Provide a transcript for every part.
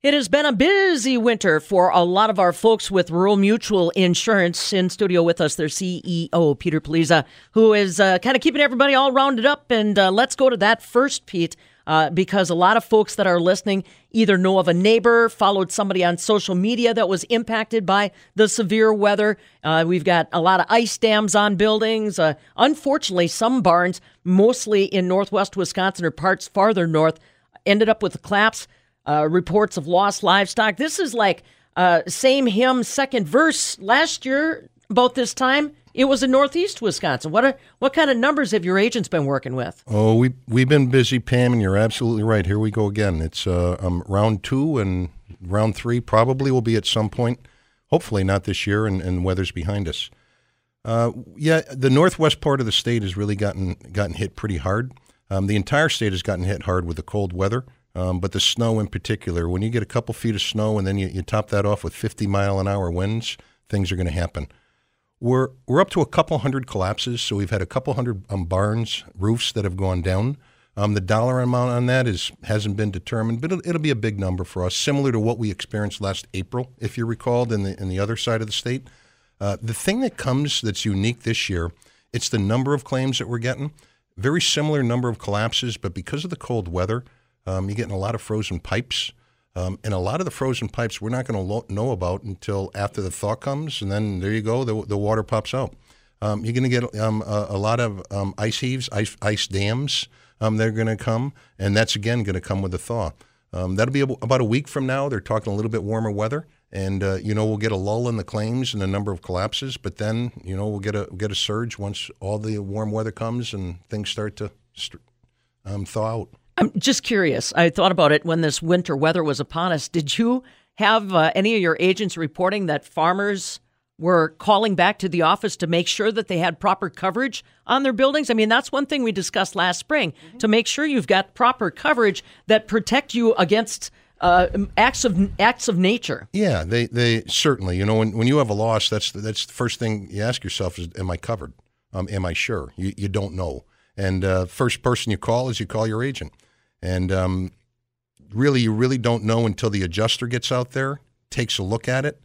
It has been a busy winter for a lot of our folks with Rural Mutual Insurance. In studio with us, their CEO, Peter Politsch, who is uh, kind of keeping everybody all rounded up. And uh, let's go to that first, Pete, uh, because a lot of folks that are listening either know of a neighbor, followed somebody on social media that was impacted by the severe weather. Uh, we've got a lot of ice dams on buildings. Uh, unfortunately, some barns, mostly in northwest Wisconsin or parts farther north, ended up with a collapse uh, reports of lost livestock. This is like uh, same hymn, second verse last year about this time. It was in Northeast Wisconsin. What are, what kind of numbers have your agents been working with? Oh, we we've been busy, Pam, and you're absolutely right. Here we go again. It's uh, um, round two and round three probably will be at some point. Hopefully not this year, and, and weather's behind us. Uh, yeah, the northwest part of the state has really gotten gotten hit pretty hard. Um, the entire state has gotten hit hard with the cold weather. Um, but the snow in particular, when you get a couple feet of snow and then you, you top that off with 50 mile an hour winds, things are going to happen. We're we're up to a couple hundred collapses, so we've had a couple hundred um, barns, roofs that have gone down. Um, the dollar amount on that is hasn't been determined, but it'll, it'll, be a big number for us, similar to what we experienced last April, if you recalled, in the in the other side of the state. Uh, the thing that comes that's unique this year, it's the number of claims that we're getting. Very similar number of collapses, but because of the cold weather, um, you're getting a lot of frozen pipes. Um, and a lot of the frozen pipes we're not going to lo- know about until after the thaw comes, and then there you go, the, the water pops out. Um, you're going to get um, a, a, lot of um, ice heaves, ice, ice dams. Um, they're going to come, and that's again going to come with the thaw. that'll be about a week from now. They're talking a little bit warmer weather, and uh, you know we'll get a lull in the claims and the number of collapses, but then you know we'll get a get a surge once all the warm weather comes and things start to thaw out. I'm just curious. I thought about it when this winter weather was upon us. Did you have uh, any of your agents reporting that farmers were calling back to the office to make sure that they had proper coverage on their buildings? I mean, that's one thing we discussed last spring mm-hmm. to make sure you've got proper coverage that protect you against uh, acts of acts of nature. Yeah, they they certainly. You know, when, when you have a loss, that's that's the first thing you ask yourself is, "Am I covered? Um, am I sure?" You you don't know, and uh, first person you call is you call your agent. And um, really, you really don't know until the adjuster gets out there, takes a look at it,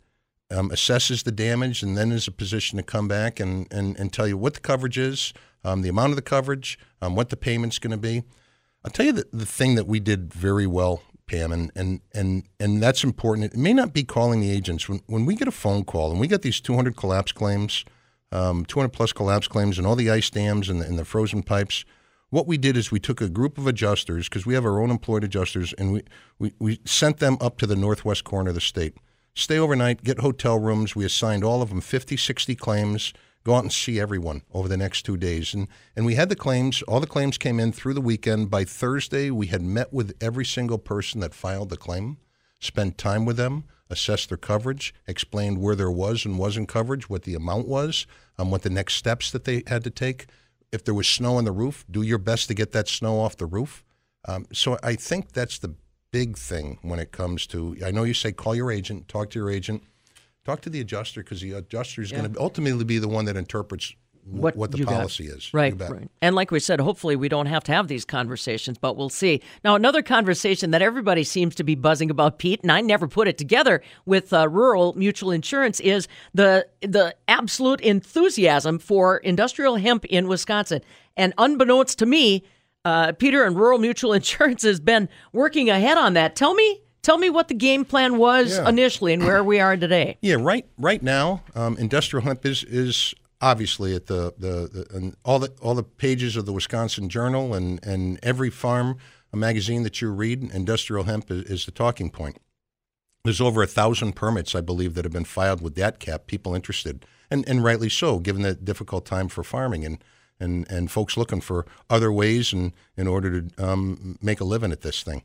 um, assesses the damage, and then is a position to come back and, and, and tell you what the coverage is, um, the amount of the coverage, um, what the payment's going to be. I'll tell you the, the thing that we did very well, Pam, and, and, and, and that's important. It may not be calling the agents. When, when we get a phone call and we get these 200 collapse claims, um, 200 plus collapse claims, and all the ice dams and the, and the frozen pipes – what we did is we took a group of adjusters because we have our own employed adjusters and we, we, we sent them up to the northwest corner of the state. Stay overnight get hotel rooms. We assigned all of them 50 60 claims. Go out and see everyone over the next two days. And, and we had the claims all the claims came in through the weekend. By thursday we had met with every single person that filed the claim spent time with them assessed their coverage explained where there was and wasn't coverage what the amount was um, what the next steps that they had to take if there was snow on the roof, do your best to get that snow off the roof. Um, so I think that's the big thing when it comes to. I know you say call your agent, talk to your agent, talk to the adjuster because the adjuster is yeah. going to ultimately be the one that interprets what, what the policy got. is. Right, right. And like we said, hopefully we don't have to have these conversations, but we'll see. Now, another conversation that everybody seems to be buzzing about, Pete, and I never put it together with uh, rural mutual insurance, is the the absolute enthusiasm for industrial hemp in Wisconsin. And unbeknownst to me, uh, Peter and Rural Mutual Insurance has been working ahead on that. Tell me Tell me what the game plan was yeah. initially and where we are today. Yeah, right. Right now, um, industrial hemp is is obviously at the the, the all the all the pages of the Wisconsin Journal and and every farm magazine that you read, industrial hemp is, is the talking point. There's over a thousand permits, I believe, that have been filed with that cap. People interested, and and rightly so, given the difficult time for farming and and and folks looking for other ways and in order to um, make a living at this thing.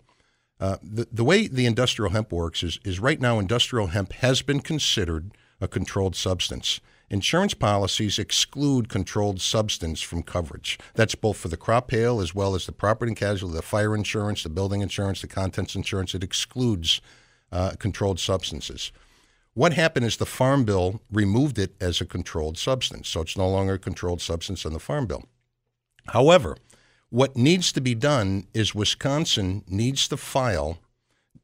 Uh, the the way the industrial hemp works is is right now industrial hemp has been considered a controlled substance. Insurance policies exclude controlled substance from coverage. That's both for the crop hail as well as the property and casualty, the fire insurance, the building insurance, the contents insurance. It excludes uh, controlled substances. What happened is the Farm Bill removed it as a controlled substance, so it's no longer a controlled substance on the Farm Bill. However, what needs to be done is Wisconsin needs to file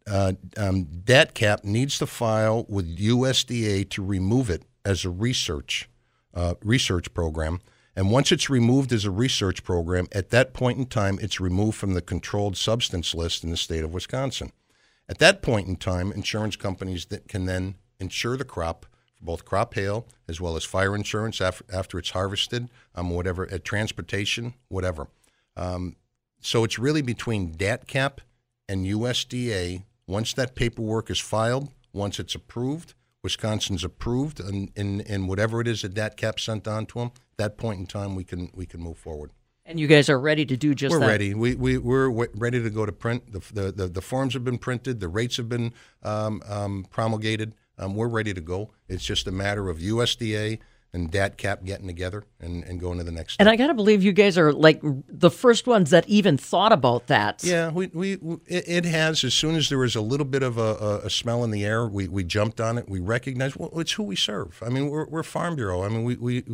uh, um, DATCP needs to file with USDA to remove it as a research uh, research program. And once it's removed as a research program, at that point in time, it's removed from the controlled substance list in the state of Wisconsin. At that point in time, insurance companies that can then insure the crop for both crop hail as well as fire insurance after, after it's harvested, um, whatever, at transportation, whatever. Um, so it's really between DATCP and USDA. Once that paperwork is filed, once it's approved, Wisconsin's approved, and, and, and whatever it is that DATCP sent on to them, that point in time we can we can move forward. And you guys are ready to do just we're that. ready. We, we, we're w- ready to go to print. The, the, the, the, forms have been printed. The rates have been um, um, promulgated. Um, we're ready to go. It's just a matter of USDA and DATCP getting together and, and going to the next step. And I got to believe you guys are like the first ones that even thought about that. Yeah, we, we, we it, has. As soon as there was a little bit of a, a, smell in the air, we, we jumped on it. We recognized, well, it's who we serve. I mean, we're, we're Farm Bureau. I mean, we, we,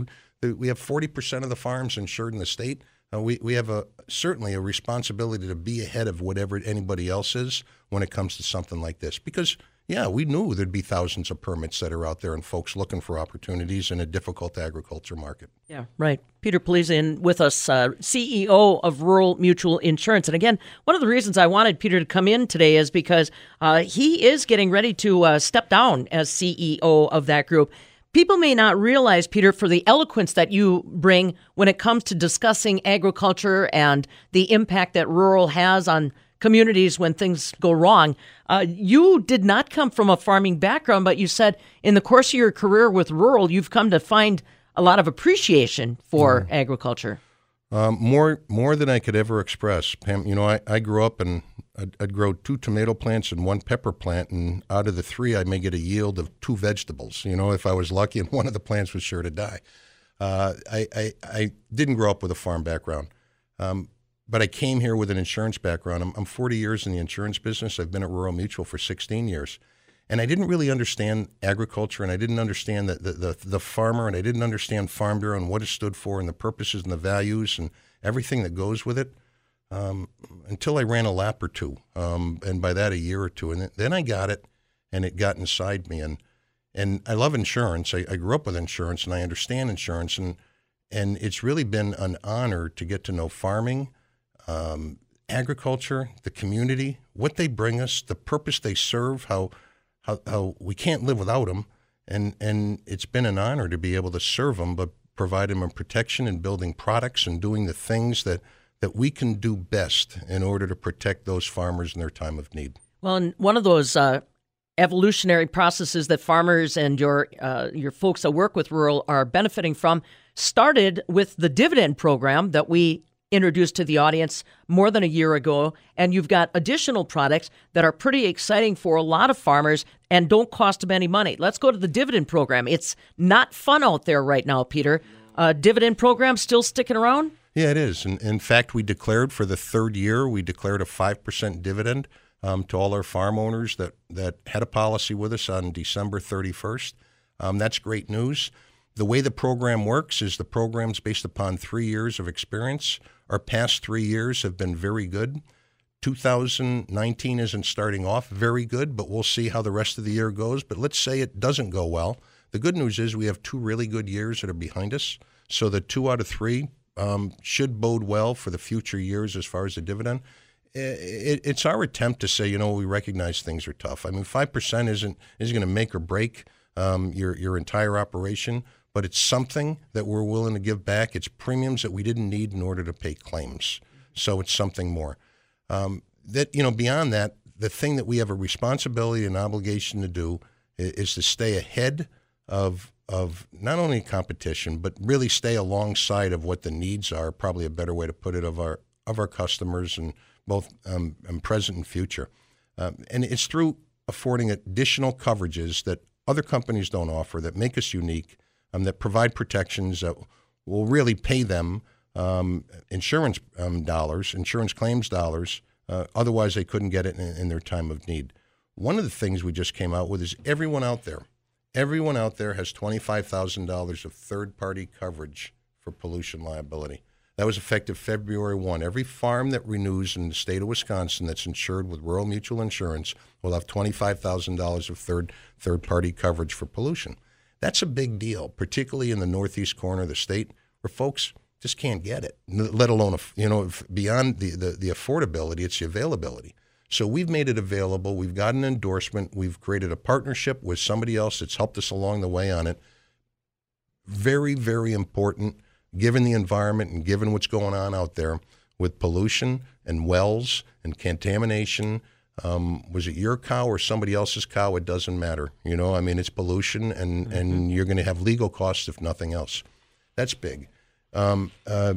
we have 40% of the farms insured in the state. Uh, we, we have a certainly a responsibility to be ahead of whatever anybody else is when it comes to something like this. Because, yeah, we knew there'd be thousands of permits that are out there and folks looking for opportunities in a difficult agriculture market. Yeah, right. Peter Politsch with us, uh, CEO of Rural Mutual Insurance. And again, one of the reasons I wanted Peter to come in today is because uh, he is getting ready to uh, step down as CEO of that group. People may not realize, Peter, for the eloquence that you bring when it comes to discussing agriculture and the impact that rural has on communities when things go wrong. Uh, you did not come from a farming background, but you said in the course of your career with rural, you've come to find a lot of appreciation for mm. agriculture. Um, more more than I could ever express, Pam. You know, I, I grew up and I'd, I'd, grow two tomato plants and one pepper plant, and out of the three, I may get a yield of two vegetables. You know, if I was lucky, and one of the plants was sure to die. Uh, I, I, I didn't grow up with a farm background, um, but I came here with an insurance background. I'm, I'm 40 years in the insurance business. I've been at Rural Mutual for 16 years and I didn't really understand agriculture, and I didn't understand the, the, the, the, farmer, and I didn't understand Farm Bureau and what it stood for, and the purposes and the values, and everything that goes with it, um, until I ran a lap or two, um, and by that a year or two, and then I got it, and it got inside me, and and I love insurance. I, I grew up with insurance, and I understand insurance, and and it's really been an honor to get to know farming. Um, agriculture, the community, what they bring us, the purpose they serve, how how, how we can't live without them. And, and it's been an honor to be able to serve them, but provide them protection and building products and doing the things that, that we can do best in order to protect those farmers in their time of need. Well, and one of those uh, evolutionary processes that farmers and your uh, your folks that work with rural are benefiting from started with the dividend program that we introduced to the audience more than a year ago. And you've got additional products that are pretty exciting for a lot of farmers and don't cost them any money. Let's go to the dividend program. It's not fun out there right now, Peter. Uh, dividend program still sticking around? Yeah, it is. And in fact, we declared for the third year, we declared a 5% dividend um, to all our farm owners that, that had a policy with us on December 31st. Um, that's great news. The way the program works is the program's based upon three years of experience. Our past three years have been very good. 2019 isn't starting off very good, but we'll see how the rest of the year goes. But let's say it doesn't go well. The good news is we have two really good years that are behind us. So the two out of three um, should bode well for the future years as far as the dividend. It, it's our attempt to say, you know, we recognize things are tough. I mean, five percent isn't isn't going to make or break um, your your entire operation but it's something that we're willing to give back. It's premiums that we didn't need in order to pay claims. So it's something more. Um, that you know, beyond that, the thing that we have a responsibility and obligation to do is, is to stay ahead of of not only competition, but really stay alongside of what the needs are. Probably a better way to put it of our of our customers and both um, and present and future. Um, and it's through affording additional coverages that other companies don't offer that make us unique um, that provide protections that will really pay them um, insurance um, dollars, insurance claims dollars. Uh, otherwise, they couldn't get it in, in, their time of need. One of the things we just came out with is everyone out there, everyone out there has $25,000 of third party coverage for pollution liability. That was effective February 1. Every farm that renews in the state of Wisconsin that's insured with Rural Mutual Insurance will have $25,000 of third third party coverage for pollution. That's a big deal, particularly in the northeast corner of the state where folks just can't get it, let alone you know beyond the, the, the affordability, it's the availability. So we've made it available. We've got an endorsement. We've created a partnership with somebody else that's helped us along the way on it. Very, very important, given the environment and given what's going on out there with pollution and wells and contamination. Um, was it your cow or somebody else's cow? It doesn't matter. You know, I mean, it's pollution, and, mm-hmm. and you're going to have legal costs if nothing else. That's big. Um, uh,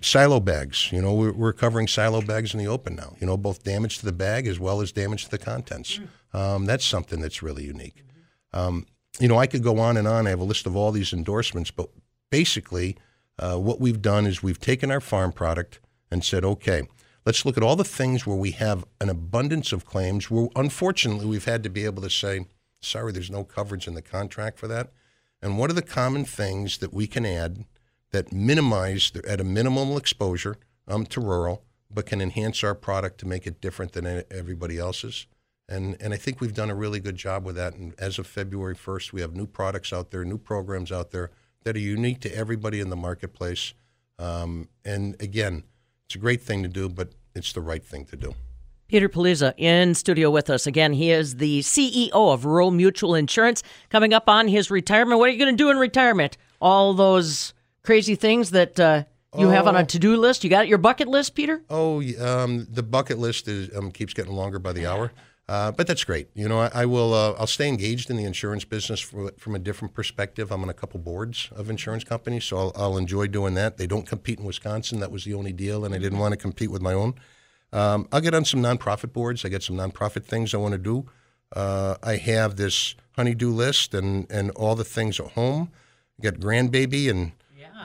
silo bags. You know, we're, we're, covering silo bags in the open now. You know, both damage to the bag as well as damage to the contents. Um, that's something that's really unique. Um, you know, I could go on and on. I have a list of all these endorsements, but basically, uh, what we've done is we've taken our farm product and said, okay, let's look at all the things where we have an abundance of claims. Where unfortunately, we've had to be able to say, sorry, there's no coverage in the contract for that. And what are the common things that we can add that minimize at a minimal exposure um, to rural, but can enhance our product to make it different than everybody else's. And and I think we've done a really good job with that. And as of February 1st, we have new products out there, new programs out there that are unique to everybody in the marketplace. Um, and again, it's a great thing to do, but it's the right thing to do. Peter Politsch in studio with us. Again, he is the CEO of Rural Mutual Insurance. Coming up on his retirement. What are you going to do in retirement? All those crazy things that uh, you oh. have on a oh. to-do list? You got your bucket list, Peter? Oh, um, the bucket list is, um, keeps getting longer by the hour. Uh, but that's great. You know, I, I will. Uh, I'll stay engaged in the insurance business from, from, a different perspective. I'm on a couple boards of insurance companies, so I'll, I'll, enjoy doing that. They don't compete in Wisconsin. That was the only deal, and I didn't want to compete with my own. Um, I'll get on some nonprofit boards. I got some nonprofit things I want to do. Uh, I have this honeydew list and and all the things at home. I got grandbaby and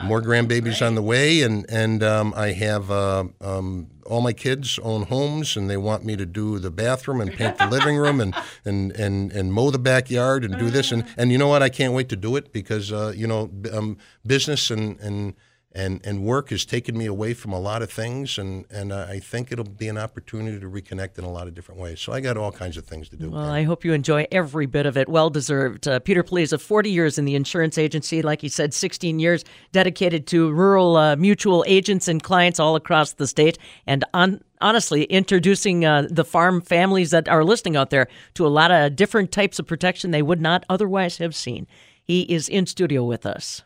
more grandbabies on the way, and and um, I have uh, um, all my kids own homes, and they want me to do the bathroom and paint the living room and, and and and mow the backyard and do this, and and you know what? I can't wait to do it because uh, you know um, business and and and and work has taken me away from a lot of things, and and I think it'll be an opportunity to reconnect in a lot of different ways. So I got all kinds of things to do. Well, I hope you enjoy every bit of it. Well deserved. Uh, Peter Politsch 40 years in the insurance agency, like he said, 16 years dedicated to rural uh, mutual agents and clients all across the state, and on honestly introducing uh, the farm families that are listening out there to a lot of different types of protection they would not otherwise have seen. He is in studio with us.